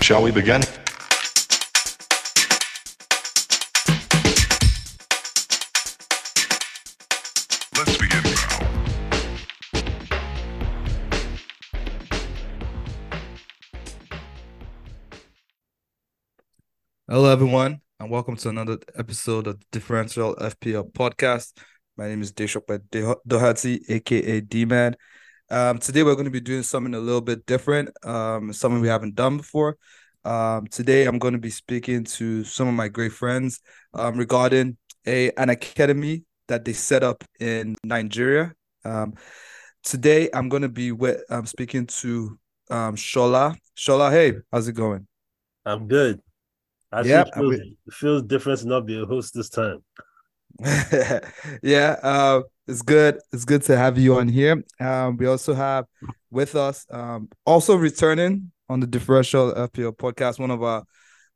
Shall we begin? Let's begin now. Hello, everyone, and welcome to another episode of the Differential FPL podcast. My name is Deshope Doherty, aka D Man. Um, today, we're going to be doing something a little bit different, um, something we haven't done before. Um, today, I'm going to be speaking to some of my great friends um, regarding a an academy that they set up in Nigeria. Um, today, I'm going to be with um, speaking to um, Shola. Shola, hey, how's it going? I'm good. I it feels, it feels different to not be a host this time. yeah, uh, it's good. It's good to have you on here. Um, we also have with us, um, also returning on the differential FPL podcast. One of our,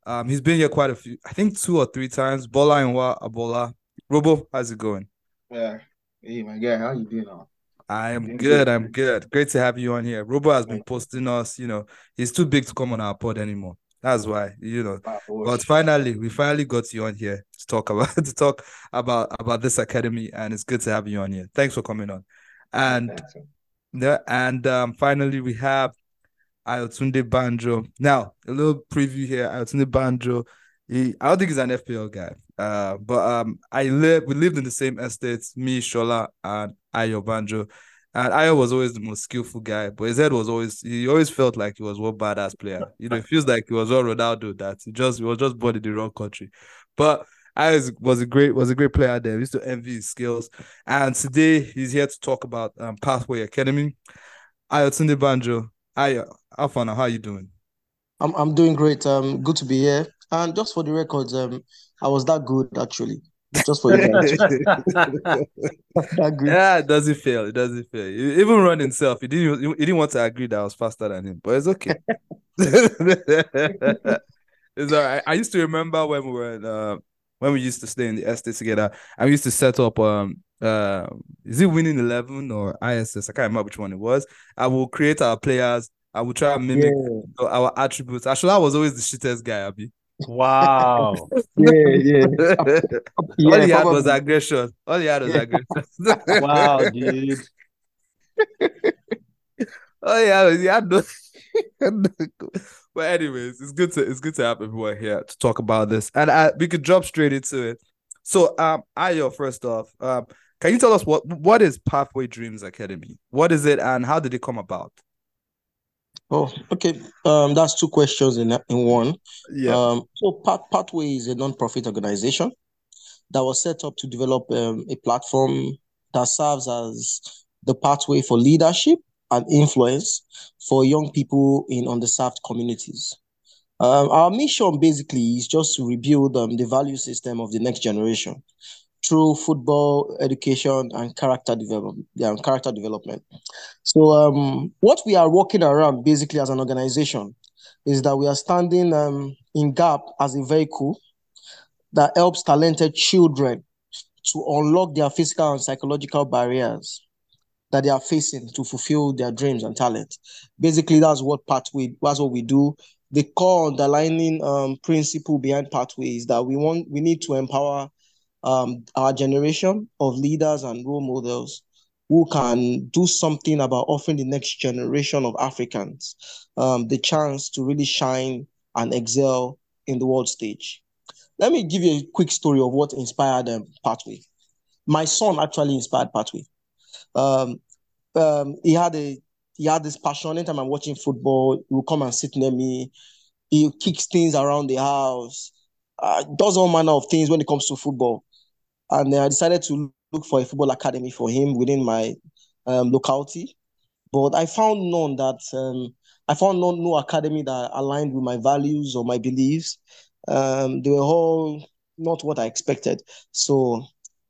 um, he's been here quite a few, I think two or three times. Bolarinwa Agbola. Robo, how's it going? Yeah. Hey, my guy, how you doing now? I am good. good. I'm good. Great to have you on here. Robo has been posting us. You know, he's too big to come on our pod anymore. That's why. You know, But finally, we finally got you on here to talk about to talk about about this academy, and it's good to have you on here. Thanks for coming on. And yeah, and um, finally we have Ayotunde Banjo. Now a little preview here. Ayotunde Banjo. He, I don't think he's an FPL guy. Uh, but um, I live. We lived in the same estate. Me, Shola, and Ayo Banjo. And Ayo was always the most skillful guy, but his head was always he always felt like he was one badass player. You know, it feels like he was all Ronaldo that he just he was just born in the wrong country. But Ayo was- was a great was a great player there. We used to envy his skills. And today he's here to talk about um, Pathway Academy. Ayotunde Banjo. Ayo, Afana, how are you doing? I'm I'm doing great. Um, good to be here. And just for the records, um, I was that good actually. Just for you guys. Yeah, it doesn't fail. It doesn't fail. Even running himself, he didn't he didn't want to agree that I was faster than him, but it's okay. it's all right. I used to remember when we were in, uh, when we used to stay in the estate together, I used to set up um uh is it winning eleven or ISS? I can't remember which one it was. I will create our players. I will try and mimic Yeah, our attributes. Actually, I was always the shittest guy, Abby. Wow. yeah, yeah. All Yeah, he had was aggression. All he had was Yeah. aggression. wow, dude. Oh yeah, he had no. but anyways, it's good to it's good to have everyone here to talk about this, and I, we could jump straight into it. So, um, Ayo, first off, um, can you tell us what what is Pathway Dreams Academy? What is it, and how did it come about? Oh, okay. Um, that's two questions in in one. Yeah, Um, so Path Pathway is a non-profit organization that was set up to develop um, a platform that serves as the pathway for leadership and influence for young people in underserved communities. Um, our mission basically is just to rebuild um, the value system of the next generation through football education and character development. Yeah, character development. So, um, what we are working around basically as an organization is that we are standing um, in gap as a vehicle that helps talented children to unlock their physical and psychological barriers that they are facing to fulfill their dreams and talent. Basically, that's what pathway. That's what we do. The core underlining um, principle behind pathway is that we want we need to empower um, our generation of leaders and role models who can do something about offering the next generation of Africans um, the chance to really shine and excel in the world stage. Let me give you a quick story of what inspired um, Pathway. My son actually inspired Pathway. Um, um, he had a he had this passion. Anytime I'm watching football, he will come and sit near me. He kicks things around the house. Uh, does all manner of things when it comes to football. And then I decided to look for a football academy for him within my um, locality. But I found none that um, I found no, no academy that aligned with my values or my beliefs. Um, they were all not what I expected. So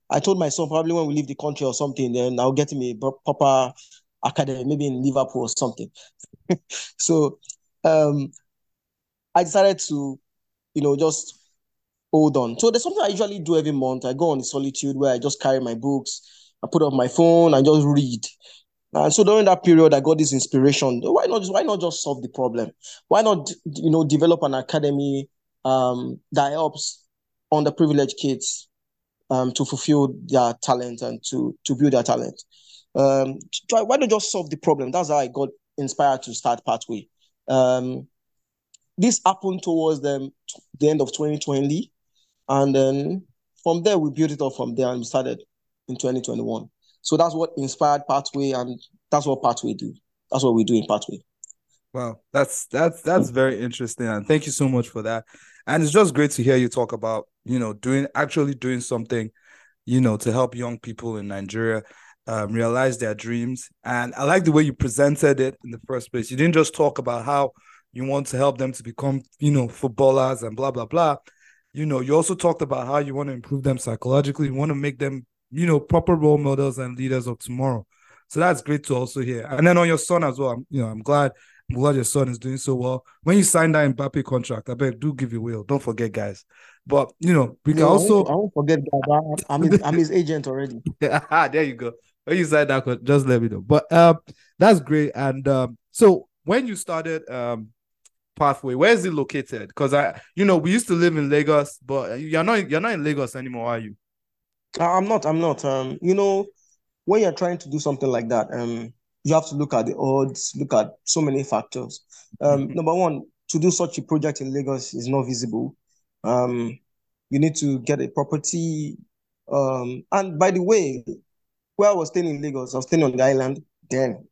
I told my son probably when we leave the country or something, then I'll get him a proper academy, maybe in Liverpool or something. so um, I decided to, you know, just hold on. So there's something I usually do every month. I go on solitude where I just carry my books, I put up my phone, and just read. And so during that period, I got this inspiration. Why not? Why not just solve the problem? Why not, you know, develop an academy um, that helps underprivileged kids um, to fulfill their talent and to to build their talent? Um, try, why not just solve the problem? That's how I got inspired to start Pathway. Um, this happened towards the, the end of 2020, and then from there we built it up from there and we started in 2021. So that's what inspired Pathway, and that's what Pathway do. That's what we do in Pathway. Wow, that's that's that's very interesting, and thank you so much for that. And it's just great to hear you talk about you know doing actually doing something, you know, to help young people in Nigeria um, realize their dreams. And I like the way you presented it in the first place. You didn't just talk about how you want to help them to become you know footballers and blah blah blah. You know, you also talked about how you want to improve them psychologically. You want to make them you know, proper role models and leaders of tomorrow. So that's great to also hear. And then on your son as well, I'm, you know, I'm glad, I'm glad your son is doing so well. When you sign that Mbappe contract, I bet do give you will. Don't forget, guys. But you know, we can No, also I won't forget that. I'm his, I'm his agent already. there you go. When you sign that, just let me know. But um, that's great. And um, so when you started um Pathway, where is it located? Because I, you know, we used to live in Lagos, but you're not you're not in Lagos anymore, are you? I- I'm not. I'm not. Um, you know, when you're trying to do something like that, um, you have to look at the odds, look at so many factors. Um, number one, to do such a project in Lagos is not visible. Um, you need to get a property. Um, and by the way, where I was staying in Lagos, I was staying on the island then.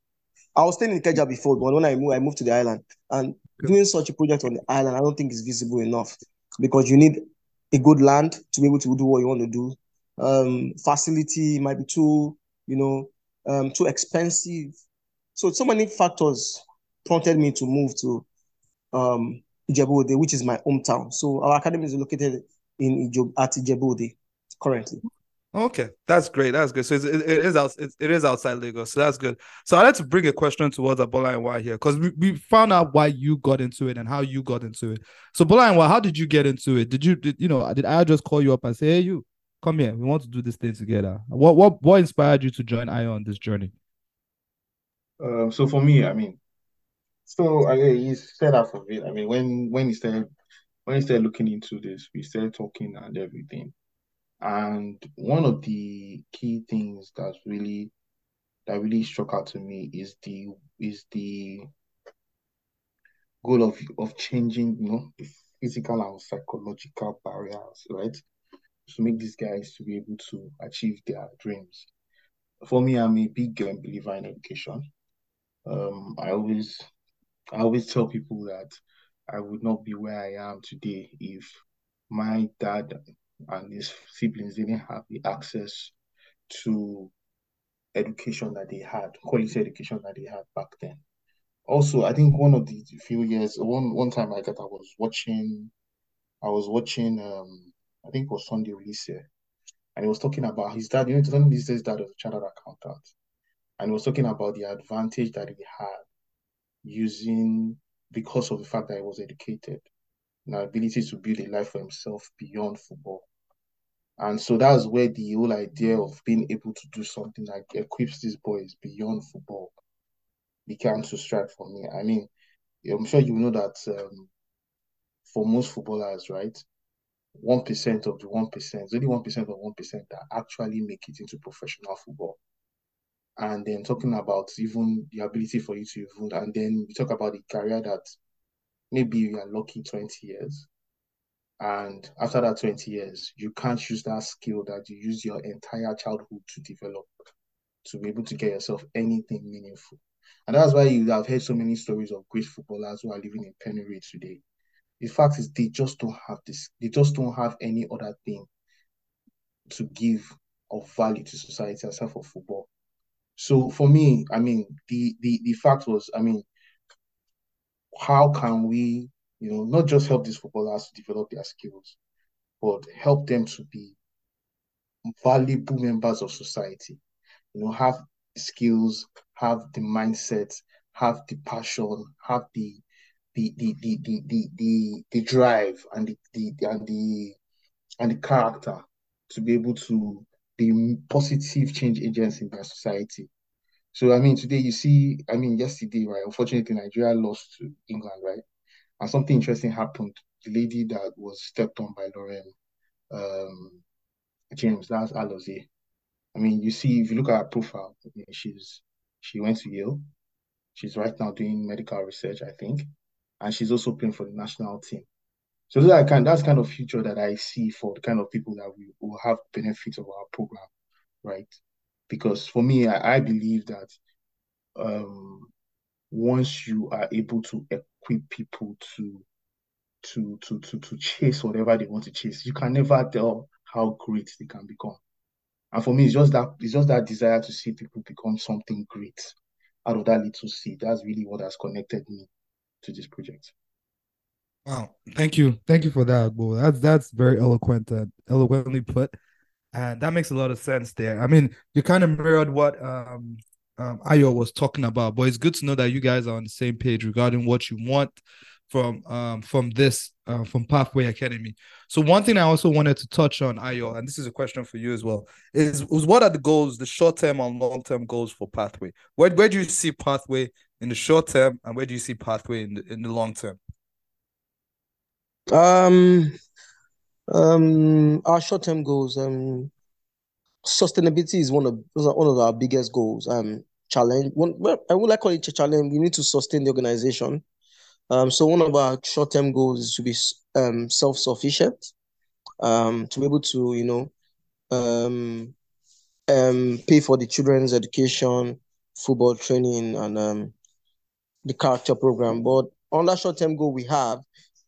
I was staying in Ikeja before, but when I moved, I moved to the island. And doing such a project on the island, I don't think is visible enough because you need a good land to be able to do what you want to do. Um, facility might be too, you know, um, too expensive. So so many factors prompted me to move to um which is my hometown. So our academy is located in Ijo at Ijebu-Ode currently. Okay, that's great. That's good. So it, it is out, it, it is outside Lagos. So that's good. So I'd like to bring a question towards Bolarinwa here because we, we found out why you got into it and how you got into it. So Bolarinwa, how did you get into it? Did you did, you know did I just call you up and say, hey, you come here, we want to do this thing together? What what what inspired you to join Ayo on this journey? Um, so for me, I mean, so I he said half of it. I mean, when when he started when he started looking into this, we started talking and everything. And one of the key things that's really that really struck out to me is the is the goal of of changing, you know, the physical and psychological barriers, right? To make these guys to be able to achieve their dreams. For me, I'm a big believer in education. Um, I always I always tell people that I would not be where I am today if my dad and his siblings didn't have the access to education that they had, quality education that they had back then. Also, I think one of the few years, one one time I got, I was watching, I was watching, um, I think it was Sunday Oliseh here, and he was talking about his dad. You know, Sunday Oliseh's dad was a chartered accountant, and he was talking about the advantage that he had using because of the fact that he was educated, and ability to build a life for himself beyond football. And so that's where the whole idea of being able to do something that equips these boys beyond football began to strike for me. I mean, I'm sure you know that um, for most footballers, right, 1% of the 1%, only 1% of 1% that actually make it into professional football. And then talking about even the ability for you to even, and then we talk about the career that maybe you are lucky 20 years. And after that 20 years, you can't use that skill that you use your entire childhood to develop to be able to get yourself anything meaningful. And that's why you have heard so many stories of great footballers who are living in penury today. The fact is, they just don't have this, they just don't have any other thing to give of value to society aside for football. So for me, I mean, the the the fact was, I mean, how can we, you know, not just help these footballers to develop their skills, but help them to be valuable members of society, you know, have skills, have the mindset, have the passion, have the the the the the the, the, the drive and the, the and the and the character to be able to be positive change agents in their society. So I mean, today you see, I mean, yesterday, right? Unfortunately, Nigeria lost to England, right? And something interesting happened. The lady that was stepped on by Lauren um, James, that's Alozie. I mean, you see, if you look at her profile, she's she went to Yale. She's right now doing medical research, I think, and she's also playing for the national team. So that kind, that's kind of future that I see for the kind of people that we will have benefit of our program, right? Because for me, I, I believe that um, once you are able to equip people to to to to to chase whatever they want to chase, you can never tell how great they can become. And for me, it's just that it's just that desire to see people become something great out of that little seed. That's really what has connected me to this project. Wow, thank you, thank you for that, Bo. That's that's very eloquent, and eloquently put, and that makes a lot of sense there. I mean, you kind of mirrored what um, um Ayo was talking about, but it's good to know that you guys are on the same page regarding what you want from um from this uh, from Pathway Academy. So one thing I also wanted to touch on, Ayo, and this is a question for you as well, is, is what are the goals, the short term and long term goals for Pathway? Where where do you see Pathway in the short term, and where do you see Pathway in the in the long term? Um, um, our short-term goals, um, sustainability is one of one of our biggest goals. Um, challenge. One, well, I would like call it a challenge. We need to sustain the organization. Um, so one of our short-term goals is to be um self-sufficient, um, to be able to you know, um, um, pay for the children's education, football training, and um, the character program. But on that short-term goal we have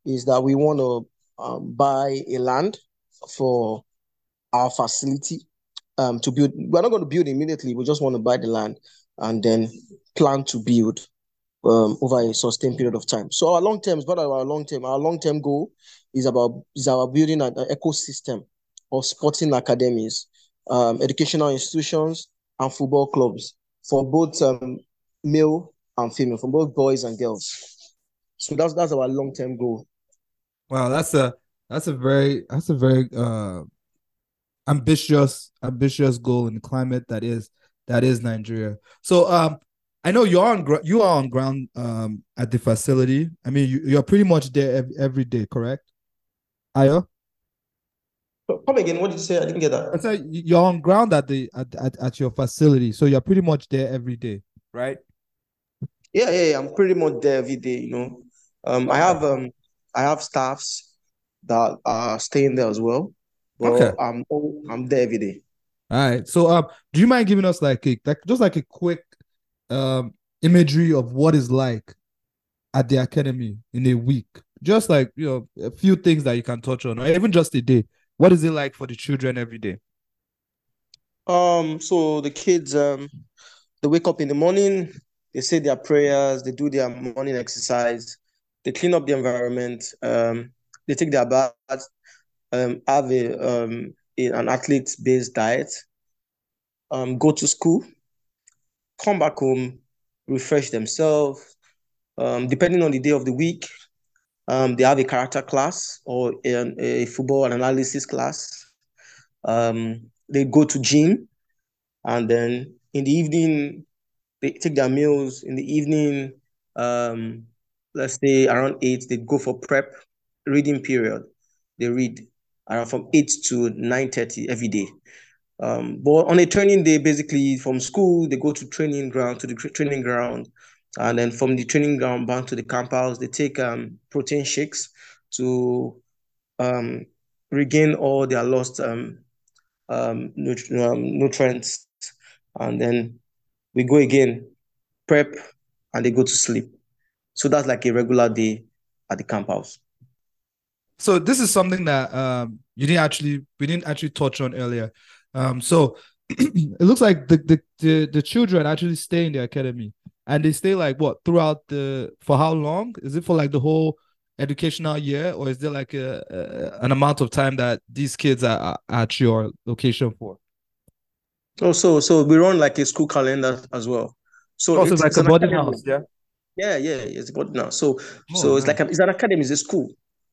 is that we want to um, buy a land for our facility um, to build. We're not going to build immediately. We just want to buy the land and then plan to build um, over a sustained period of time. So our long term is what our long term. Our long term goal is about is our building an, an ecosystem of sporting academies, um, educational institutions, and football clubs for both um, male and female, for both boys and girls. So that's that's our long term goal. Wow, that's a that's a very that's a very uh ambitious ambitious goal in the climate that is that is Nigeria. So um I know you're on gr- you are on ground um at the facility. I mean you, you're pretty much there every, every day, correct? Ayo? Come again, what did you say? I didn't get that. I said you're on ground at the at, at, at your facility, so you're pretty much there every day, right? Yeah, yeah, yeah, I'm pretty much there every day, you know. Um I have um I have staffs that are staying there as well. But Okay. I'm I'm there every day. All right. So um do you mind giving us like a like just like a quick um imagery of what is like at the academy in a week? Just like you know, a few things that you can touch on, or even just a day. What is it like for the children every day? Um, so the kids um they wake up in the morning, they say their prayers, they do their morning exercise, they clean up the environment, um, they take their bath, um, have a um an athlete-based diet, um, go to school, come back home, refresh themselves. Um, depending on the day of the week, um, they have a character class or a, a football analysis class. Um, they go to gym, and then in the evening, they take their meals. In the evening, um, let's say around eight, they go for prep reading period. They read around from eight to nine thirty every day. Um, but on a training day, basically from school, they go to training ground to the training ground, and then from the training ground back to the campus, they take um, protein shakes to um, regain all their lost um, um, um, nutrients, and then we go again, prep, and they go to sleep. So that's like a regular day at the camp house. So this is something that um you didn't actually we didn't actually touch on earlier. Um so it looks like the, the the the children actually stay in the academy and they stay like what throughout the for how long? Is it for like the whole educational year or is there like a, a an amount of time that these kids are, are at your location for? Oh, so so we run like a school calendar as well. So Also it's, like it's a an boarding academy. house, yeah. Yeah, yeah, it's about now. So Oh, so it's nice. like a, it's an academy, it's a school.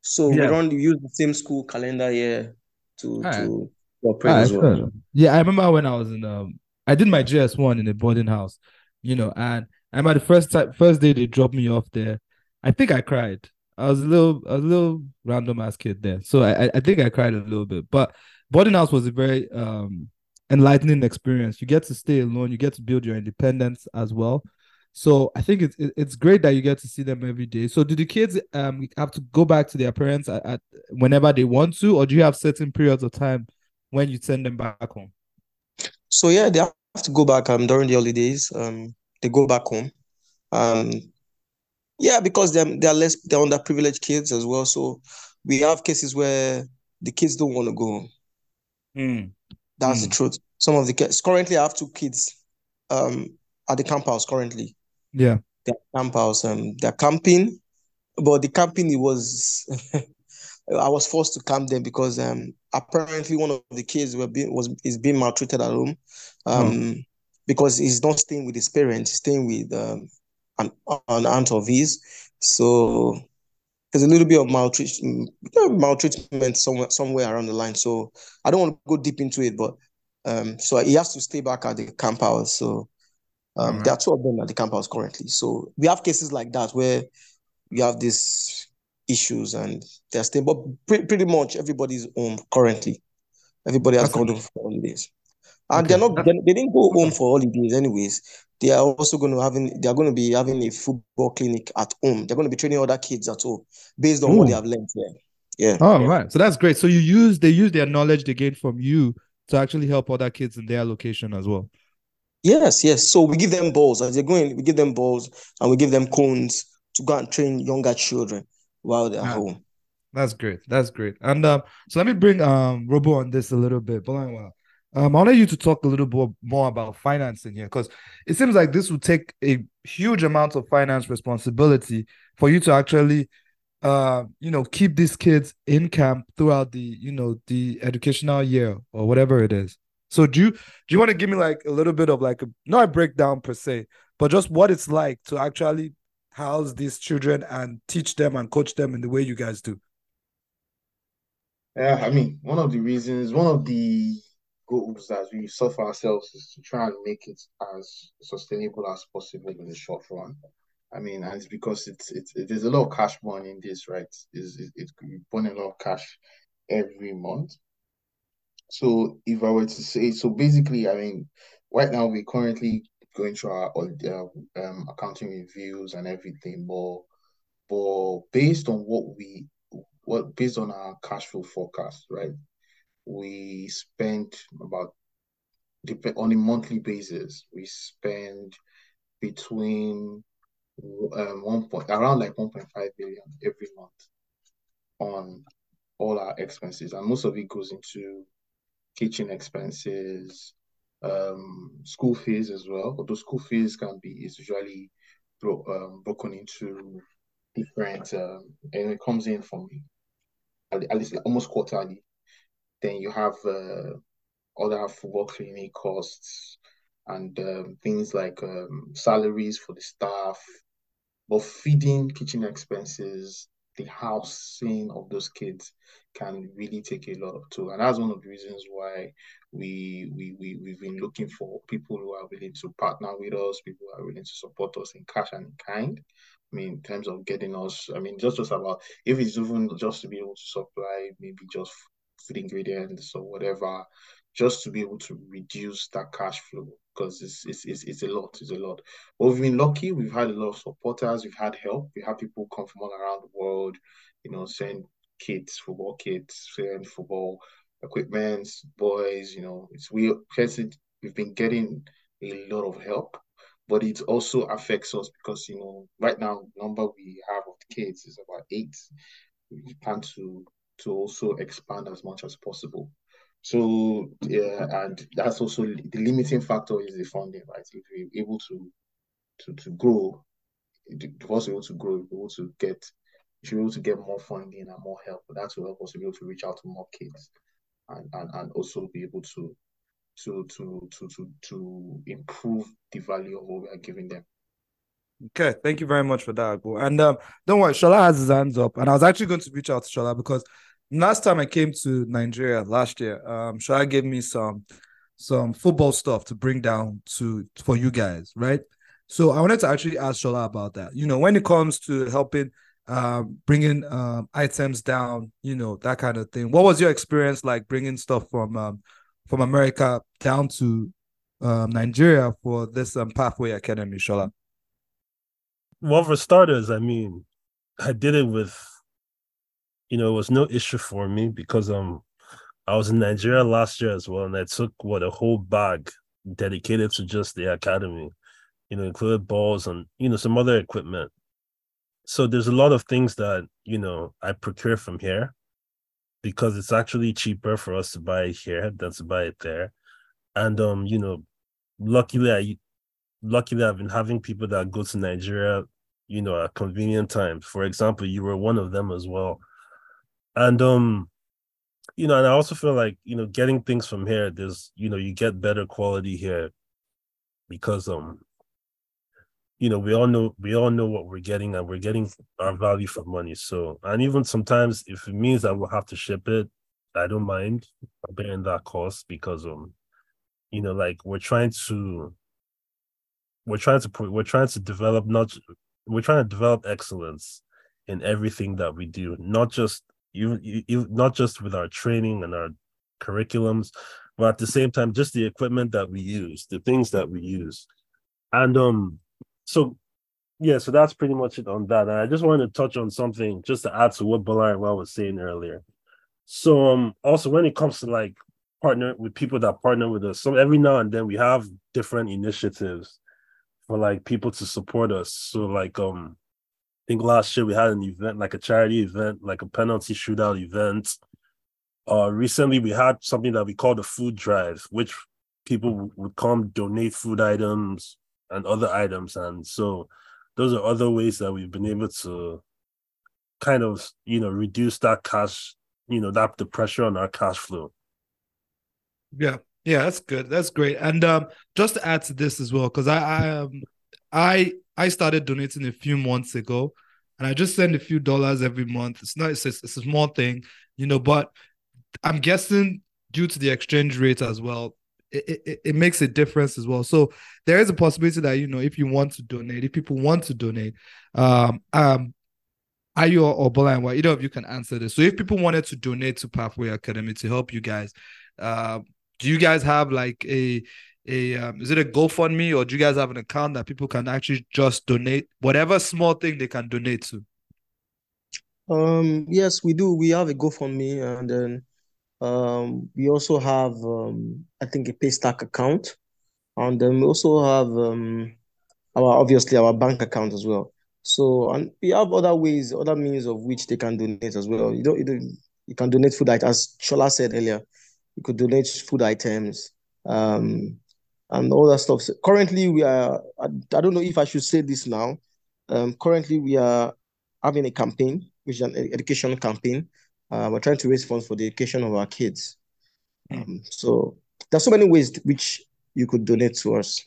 So we don't use the same school calendar here to Alright. to operate Alright, as well. fair. Yeah, I remember when I was in um I did my JS1 in a boarding house you know, and I remember the first time, first day they dropped me off there, I think I cried. I was a little, a little random ass kid there, so I, I- I think I cried a little bit. But boarding house was a very um enlightening experience. You get to stay alone, you get to build your independence as well. So I think it's it's great that you get to see them every day. So do the kids um have to go back to their parents at, at whenever they want to, or do you have certain periods of time when you send them back home? So yeah, they have to go back um during the holidays. Um, they go back home. Um, yeah, because they're they're less they're underprivileged kids as well. So we have cases where the kids don't want to go home. That's the Mm. truth. Some of the kids currently I have two kids um at the camp house currently. Yeah. They're camp house. Um they're camping, but the camping it was I was forced to camp them because um apparently one of the kids were being was is being maltreated at home. Um because he's not staying with his parents, he's staying with um an, an aunt of his. So there's a little bit of maltreatment, maltreatment somewhere somewhere around the line. So I don't want to go deep into it, but um, so he has to stay back at the camp house. So um, Alright. there are two of them at the camp house currently. So we have cases like that where you have these issues and they're staying, but pre- pretty much everybody's home currently. Everybody has gone home for holidays. And Okay. they're not they, they didn't go home for holidays anyways. They are also going to having they are going to be having a football clinic at home. They're going to be training other kids at home based on what they have learned there. Yeah. Oh, right. So that's great. So you use they use their knowledge they gained from you to actually help other kids in their location as well. Yes, yes. So we give them balls as they're going, we give them balls and we give them cones to go and train younger children while they're Ah. home. That's great. That's great. And um, so let me bring um Robo on this a little bit. But um, I wanted you to talk a little bit more about financing here because it seems like this would take a huge amount of finance responsibility for you to actually uh you know keep these kids in camp throughout the you know the educational year or whatever it is. So do you do you want to give me like a little bit of like a not a breakdown per se, but just what it's like to actually house these children and teach them and coach them in the way you guys do? Yeah, I mean, one of the reasons, one of the goals that we set for ourselves is to try and make it as sustainable as possible in the short run. I mean, and it's because it's it's it, there's a lot of cash burn in this, right? Is it, it be burning a lot of cash every month. So if I were to say, so basically, I mean, right now we're currently going through our uh, um, accounting reviews and everything, but but based on what we what based on our cash flow forecast, right? We spend about on a monthly basis, we spend between um one point around like 1.5 billion every month on all our expenses, and most of it goes into kitchen expenses, um, school fees as well. Although school fees can be is usually bro um, broken into different, um, and it comes in from at, at least almost quarterly. Then you have uh, other football clinic costs and um, things like um, salaries for the staff, but feeding kitchen expenses, the housing of those kids can really take a lot of toll. And that's one of the reasons why we we we we've been looking for people who are willing to partner with us, people who are willing to support us in cash and in kind. I mean, in terms of getting us, I mean, just just about if it's even just to be able to supply maybe just food ingredients or whatever, just to be able to reduce that cash flow because it's it's it's, it's a lot, it's a lot. But we've been lucky. We've had a lot of supporters. We've had help. We have people come from all around the world, you know, send kids, football kids, send football equipment, boys. You know, it's we we've been getting a lot of help, but it also affects us because you know right now the number we have of kids is about eight. We plan to to also expand as much as possible. So yeah, and that's also the limiting factor is the funding, right? If we're able to to to grow, if us able to grow, we're able to get, if you're able to get more funding and more help, that will help us to be able to reach out to more kids, and and, and also be able to to to to to to improve the value of what we are giving them. Okay, thank you very much for that. And um, don't worry, Shola has his hands up, and I was actually going to reach out to Shola because last time I came to Nigeria last year, um, Shola gave me some some football stuff to bring down to for you guys, right? So I wanted to actually ask Shola about that. You know, when it comes to helping um, bringing um, items down, you know, that kind of thing. What was your experience like bringing stuff from um, from America down to um, Nigeria for this um, Pathway Academy, Shola? Well, for starters, I mean, I did it with, you know, it was no issue for me because um, I was in Nigeria last year as well, and I took what a whole bag dedicated to just the academy, you know, included balls and you know some other equipment. So there's a lot of things that you know I procure from here because it's actually cheaper for us to buy it here than to buy it there, and um, you know, luckily I luckily I've been having people that go to Nigeria, you know, at convenient times. For example, you were one of them as well. And um, you know, and I also feel like, you know, getting things from here, there's, you know, you get better quality here because um, you know, we all know we all know what we're getting and we're getting our value for money. So and even sometimes if it means that we'll have to ship it, I don't mind bearing that cost because um, you know, like we're trying to we're trying to we're trying to develop not we're trying to develop excellence in everything that we do not just you, you not just with our training and our curriculums but at the same time just the equipment that we use the things that we use. And um so yeah so that's pretty much it on that. And i just wanted to touch on something just to add to what Bolarinwa was saying earlier. So um also when it comes to like partner with people that partner with us so every now and then we have different initiatives for like people to support us. So like um think last year we had an event, like a charity event, like a penalty shootout event. Uh recently we had something that we called a food drive, which people would come donate food items and other items. And so those are other ways that we've been able to kind of you know reduce that cash, you know, that the pressure on our cash flow. Yeah. Yeah, that's good. That's great. And um, just to add to this as well, because I I, um, I I started donating a few months ago, and I just send a few dollars every month. It's not it's a, it's a small thing, you know, but I'm guessing due to the exchange rate as well, it, it, it makes a difference as well. So there is a possibility that you know if you want to donate, if people want to donate, um um Ayo or Bolarinwa, either of you can answer this. So if people wanted to donate to Pathway Academy to help you guys, uh, do you guys have like a a um, is it a GoFundMe or do you guys have an account that people can actually just donate whatever small thing they can donate to? Um, yes, we do. We have a GoFundMe, and then um, we also have um, I think a Paystack account, and then we also have um, our obviously our bank account as well. So and we have other ways, other means of which they can donate as well. You don't, you, don't, you can donate food like as Shola said earlier. You could donate food items, um, and all that stuff. So currently, we are. I, I, don't know if I should say this now. Um, currently, we are having a campaign, which is an education campaign. Uh, we're trying to raise funds for the education of our kids. Hmm. Um, so there's so many ways which you could donate to us.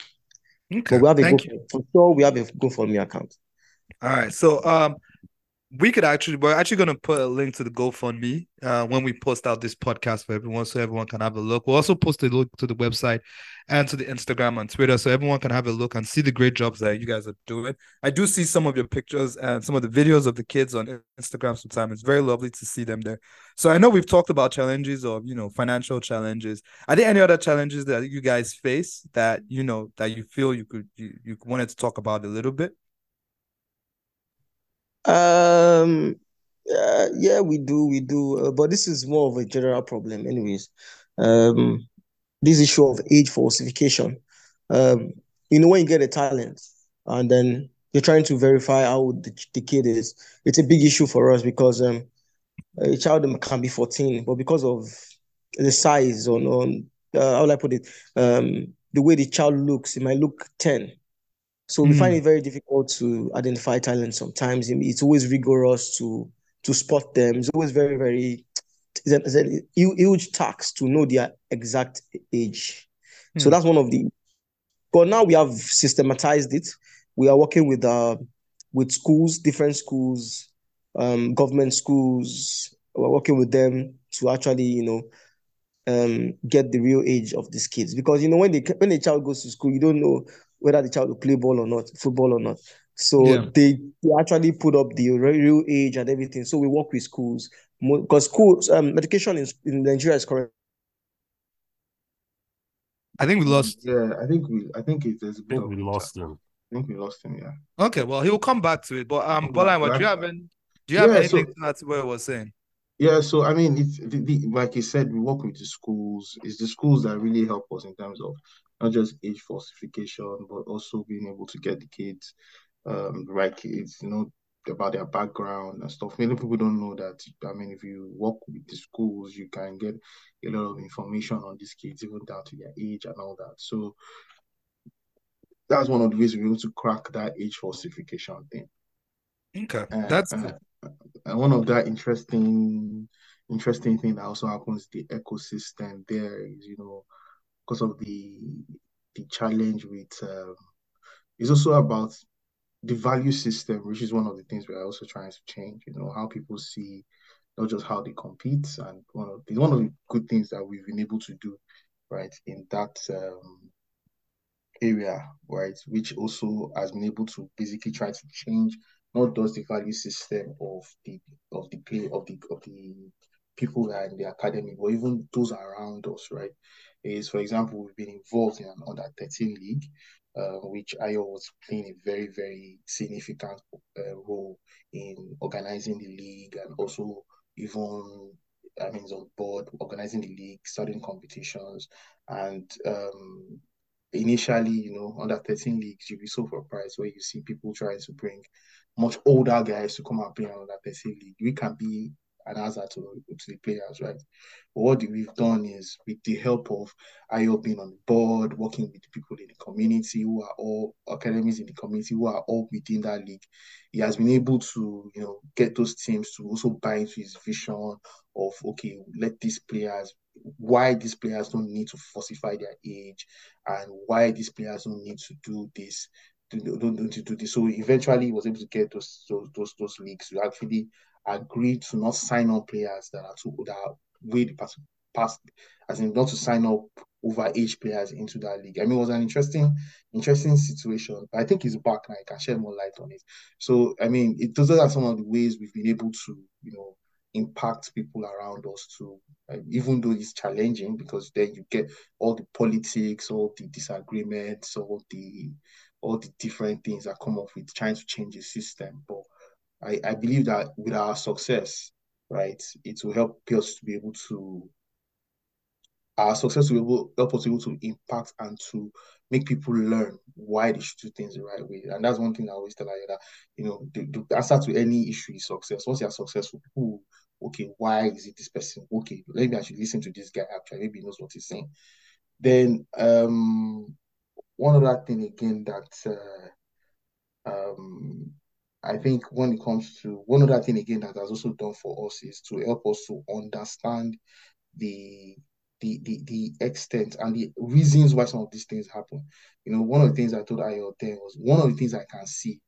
Okay, but we have a thank Go, you. For sure, we have a GoFundMe account. All right. So um we could actually we're actually going to put a link to the GoFundMe uh, when we post out this podcast for everyone, so everyone can have a look. We'll also post a link to the website and to the Instagram and Twitter, so everyone can have a look and see the great jobs that you guys are doing. I do see some of your pictures and some of the videos of the kids on Instagram. Sometimes it's very lovely to see them there. So I know we've talked about challenges or you know financial challenges. Are there any other challenges that you guys face that you know that you feel you could you, you wanted to talk about a little bit? Um, uh, yeah, we do, we do, uh, but this is more of a general problem, anyways. Um, this issue of age falsification. Um, you know, when you get a talent and then you're trying to verify how the, the kid is, it's a big issue for us because um, a child can be 14, but because of the size or on uh, how I put it, um, the way the child looks, it might look 10 so we mm. find it very difficult to identify talent sometimes. It's always rigorous to to spot them. It's always very, very it's a, huge tax to know their exact age. Mm. So that's one of the but now we have systematized it. We are working with uh with schools, different schools, um, government schools. We're working with them to actually, you know, um get the real age of these kids because you know when they when a child goes to school, you don't know whether the child will play ball or not, football or not. So Yeah. they, they actually put up the real age and everything. So we work with schools because schools um education in, in Nigeria is correct. I think we lost. Yeah, I think we. I think it, there's a I bit think we lost him. I think we lost him. Yeah. Okay, well, he will come back to it. But um, Come back. Bolan, what do you Right. have? Any, do you have Yeah, anything so- to add to what I was saying? Yeah, so I mean, it's the, the, like you said, we work with the schools. It's the schools that really help us in terms of not just age falsification, but also being able to get the kids, um, the right kids, you know, about their background and stuff. Many people don't know that. I mean, if you work with the schools, you can get a lot of information on these kids, even down to their age and all that. So that's one of the ways we're able to crack that age falsification thing. Okay, Uh, that's uh, and one of that interesting interesting thing that also happens the ecosystem there is you know because of the the challenge with um, it's also about the value system which is one of the things we're also trying to change you know how people see not just how they compete and one of the one of the good things that we've been able to do right in that um, area, right, which also has been able to basically try to change not just the value system of the of the play of the of the people that are in the academy, but even those around us, right? Is for example, we've been involved in an under 13 league, uh, which I was playing a very, very significant uh, role in organizing the league and also even I mean, on board organizing the league, starting competitions, and um, initially, you know, under 13 leagues, you'll be so surprised where you see people trying to bring much older guys to come and play on under 13 league. We can be an answer to, to the players, right? But what we've done is with the help of Ayo being on board, working with people in the community who are all academies in the community who are all within that league, he has been able to, you know, get those teams to also buy into his vision of okay, let these players why these players don't need to falsify their age and why these players don't need to do this to do this so eventually he was able to get those those those, those leagues to actually agree to not sign up players that are too that are way past past as in not to sign up over age players into that league. I mean, it was an interesting, interesting situation. I think he's back now. I can shed more light on it. So, I mean, it, those are some of the ways we've been able to, you know, impact people around us too. Uh, even though it's challenging because then you get all the politics, all the disagreements, all the all the different things that come up with trying to change the system. But I, I believe that with our success, right, it will help us to be able to our success will help us able to impact and to make people learn why they should do things the right way. And that's one thing I always tell you that, you know, the, the answer to any issue is success. Once you're successful, okay, why is it this person? Okay, maybe I should listen to this guy actually, maybe he knows what he's saying. Then um one other thing again that uh, um I think when it comes to one other thing again that has also done for us is to help us to understand the the the the extent and the reasons why some of these things happen. You know, one of the things I told Ayo was one of the things I can see?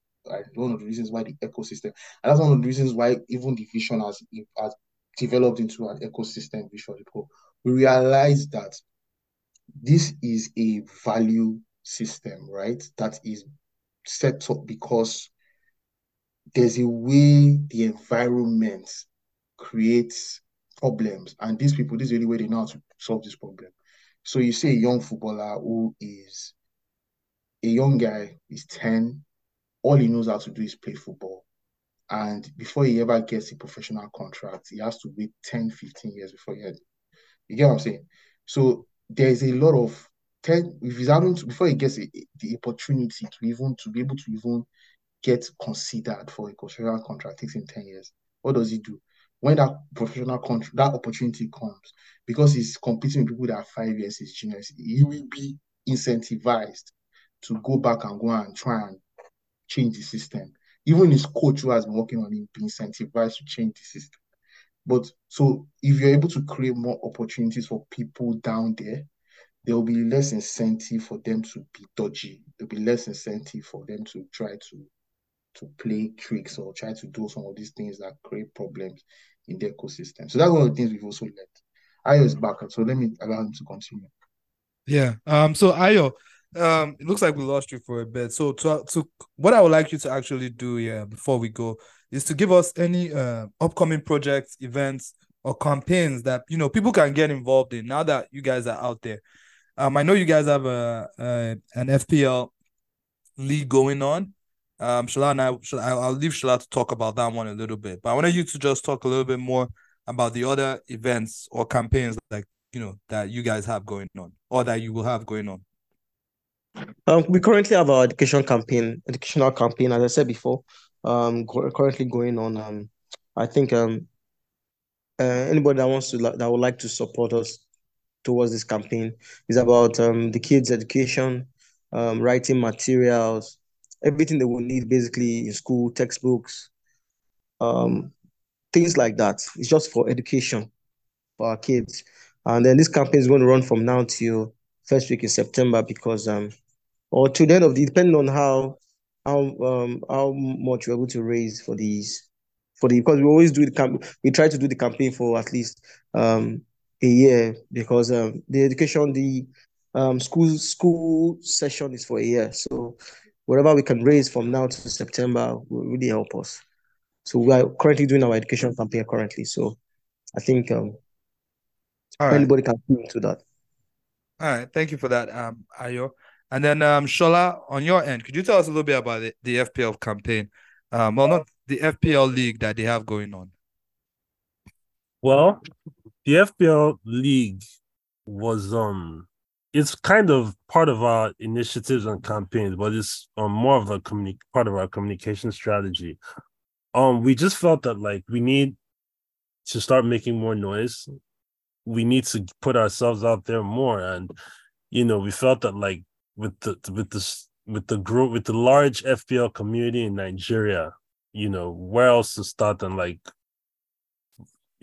One of the reasons why the ecosystem, and that's one of the reasons why even the vision has has developed into an ecosystem vision. We realize that this is a value system, right? That is set up because there's a way the environment creates problems, and these people, this is the only way they know how to solve this problem. So you see a young footballer who is a young guy, is 10, all he knows how to do is play football. And before he ever gets a professional contract, he has to wait 10, 15 years before he had, you get what I'm saying? So there's a lot of 10 if he's having to before he gets a, the opportunity to even to be able to even get considered for a professional contract takes him 10 years. What does he do? When that professional contract that opportunity comes, because he's competing with people that are five years his juniors, he will be incentivized to go back and go and try and change the system. Even his coach who has been working on him be incentivized to change the system. But so if you're able to create more opportunities for people down there, there will be less incentive for them to be dodgy. There'll be less incentive for them to try to to play tricks or try to do some of these things that create problems in the ecosystem. So that's one of the things we've also learned. Ayo is back, so let me allow him to continue. Yeah. Um. So Ayo, um, it looks like we lost you for a bit. So to to what I would like you to actually do, yeah, before we go, is to give us any uh upcoming projects, events, or campaigns that you know people can get involved in now that you guys are out there. Um, I know you guys have a, a an FPL league going on. Um, Shola and I, I'll leave Shola to talk about that one a little bit, but I wanted you to just talk a little bit more about the other events or campaigns like you know that you guys have going on or that you will have going on. Um, we currently have our education campaign, educational campaign, as I said before, um, cu- currently going on. Um, I think um, uh, anybody that wants to that would like to support us towards this campaign is about um the kids' education, um, writing materials, everything they will need basically in school, textbooks, um, things like that. It's just for education for our kids. And then this campaign is going to run from now till first week in September because um or to the end of the depending on how how um how much we're able to raise for these for the because we always do the camp we try to do the campaign for at least um a year because um the education the um school school session is for a year so whatever we can raise from now to September will really help us so we are currently doing our education campaign currently so I think um right. anybody can fit into that All right. Thank you for that, um, Ayo. And then um Shola, on your end, could you tell us a little bit about the, the FPL campaign? Um, well, not the FPL league that they have going on. Well, the FPL league was um it's kind of part of our initiatives and campaigns, but it's um more of a communi- part of our communication strategy. Um, we just felt that like we need to start making more noise. We need to put ourselves out there more, and you know, we felt that like with the with this with the group with the large FPL community in Nigeria, you know, where else to start than like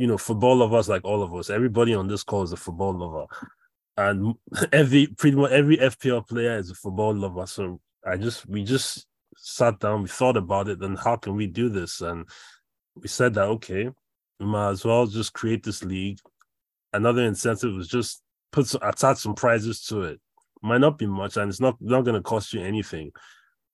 you know, football lovers like all of us. Everybody on this call is a football lover, and every pretty much every FPL player is a football lover. So I just we just sat down, we thought about it, and how can we do this? And we said that okay, we might as well just create this league. Another incentive was just put some, attach some prizes to it. Might not be much, and it's not not going to cost you anything.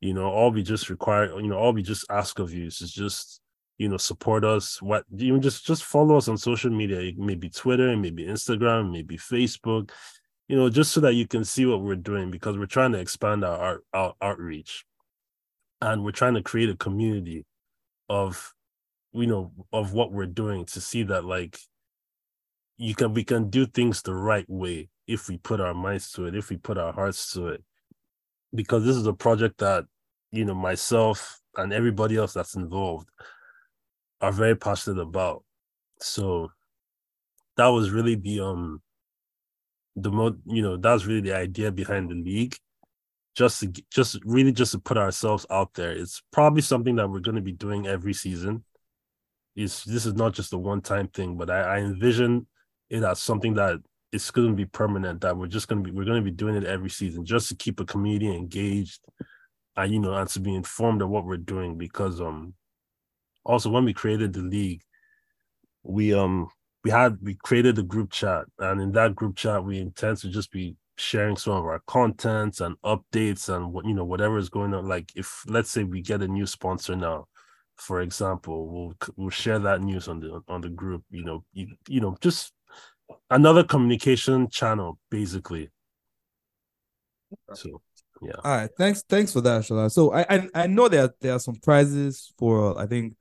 You know, all we just require, you know, all we just ask of you is just you know support us what even just just follow us on social media. It may be twitter it may be instagram maybe facebook you know just so that you can see what we're doing because we're trying to expand our, our, our outreach. And we're trying to create a community of you know of what we're doing to see that like you can we can do things the right way if we put our minds to it if we put our hearts to it. Because this is a project that you know myself and everybody else that's involved are very passionate about. So that was really the um the mo you know that's really the idea behind the league. Just to just really just to put ourselves out there. It's probably something that we're going to be doing every season. It's this is not just a one time thing, but I, I envision it as something that it's going to be permanent. That we're just going to be we're going to be doing it every season just to keep a community engaged, and you know, and to be informed of what we're doing because um also when we created the league we um we had we created a group chat. And in that group chat we intend to just be sharing some of our contents and updates and what you know whatever is going on. Like if let's say we get a new sponsor now for example we'll we'll share that news on the on the group you know you, you know just another communication channel basically. So yeah. All right, thanks, thanks for that, Shola. So I, I I know that there are some prizes for I think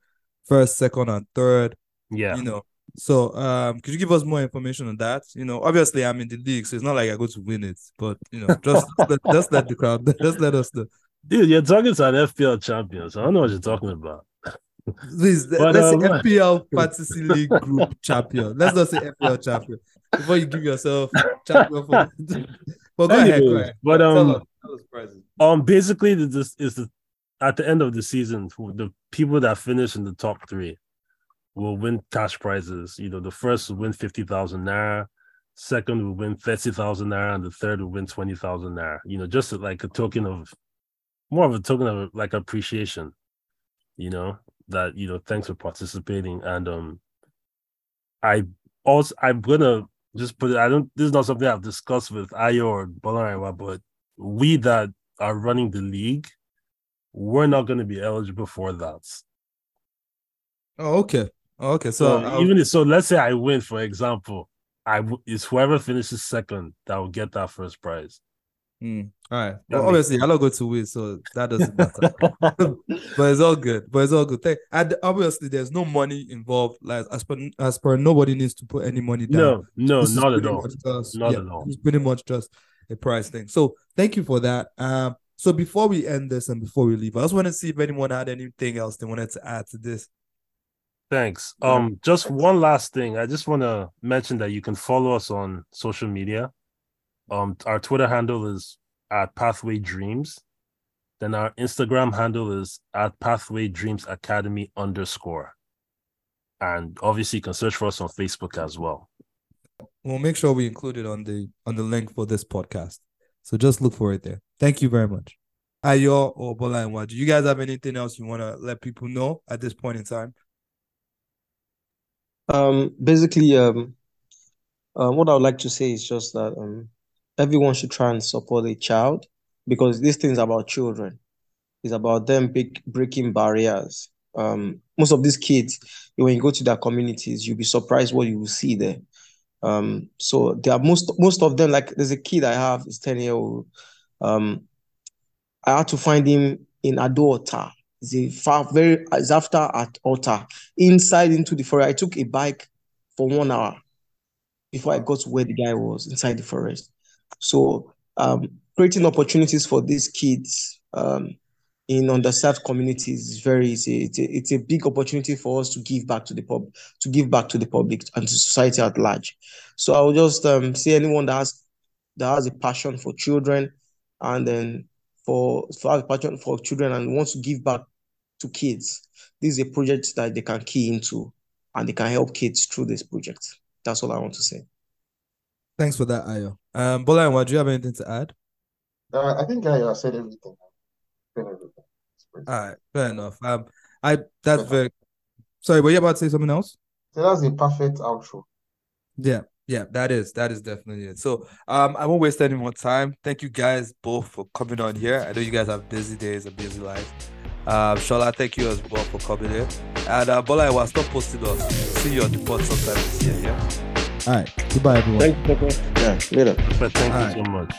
first, second, and third. yeah You know, so um, could you give us more information on that? You know, obviously I'm in the league, so it's not like I go to win it, but you know, just let, just let the crowd, just let us know. dude you're talking to an fpl champion so i don't know what you're talking about Please, But, let's um, say FPL Fantasy League Group Champion. Let's not say FPL Champion before you give yourself champion for. but go ahead, go ahead. but, Tell um, us- tell us. Um, basically, this is the at the end of the season, the people that finish in the top three will win cash prizes. You know, the first will win fifty thousand naira, second will win thirty thousand naira, and the third will win twenty thousand naira. You know, just like a token of more of a token of like appreciation. You know that you know thanks for participating, and um, I also I'm gonna just put it. I don't. This is not something I've discussed with Ayo or Bolarinwa, but we that are running the league, we're not going to be eligible for that. Oh, okay. Oh, okay. So, So even if, so, let's say I win, for example, I w- it's whoever finishes second that will get that first prize. Mm, all right. Well, makes obviously, I don't go to win, so that doesn't matter. but it's all good. But it's all good. Thank- And obviously, there's no money involved. Like as per as per, nobody needs to put any money down. no, no, This not at all. just- Not yeah, at all. It's pretty much just a price thing. So thank you for that. Um, so before we end this and before we leave, I just want to see if anyone had anything else they wanted to add to this. Thanks. Um, just one last thing. I just want to mention that you can follow us on social media. Um, our Twitter handle is at Pathway Dreams. Then our Instagram handle is at Pathway Dreams Academy underscore. And obviously, you can search for us on Facebook as well. We'll make sure we include it on the on the link for this podcast. So just look for it there. Thank you very much. Ayo or Bolarinwa do you guys have anything else you want to let people know at this point in time? Um, basically, um, uh, what I would like to say is just that um, everyone should try and support a child because this thing is about children. It's about them big, breaking barriers. Um, most of these kids, when you go to their communities, you'll be surprised what you will see there. Um, so they are most most of them. Like there's a kid I have, is ten year old. Um, I had to find him in Adota. It's a far very. It's after at Ota inside into the forest. I took a bike for one hour before I got to where the guy was inside the forest. So um, creating opportunities for these kids um, in underserved communities is very easy. it's a it's a big opportunity for us to give back to the pub to give back to the public and to society at large. So I will just um, say anyone that has that has a passion for children and then for for have a passion for children and wants to give back to kids, this is a project that they can key into and they can help kids through this project. That's all I want to say. Thanks for that, Ayo. Um, Bolarinwa do you have anything to add? Uh, I think I uh, said everything. Said everything. All right, fair enough. Um, I that's Fair. very sorry. Were you about to say something else? So that's a perfect outro. Yeah, yeah, that is that is definitely it. So um I won't waste any more time. Thank you guys both for coming on here. I know you guys have busy days and busy lives. Um Shola, thank you as well for coming here. And uh Bola will stop posting us. See you on the pod sometime this year, yeah. All right. Goodbye everyone. Thank you, Pepe. Yeah, later. But thank Alright. you so much.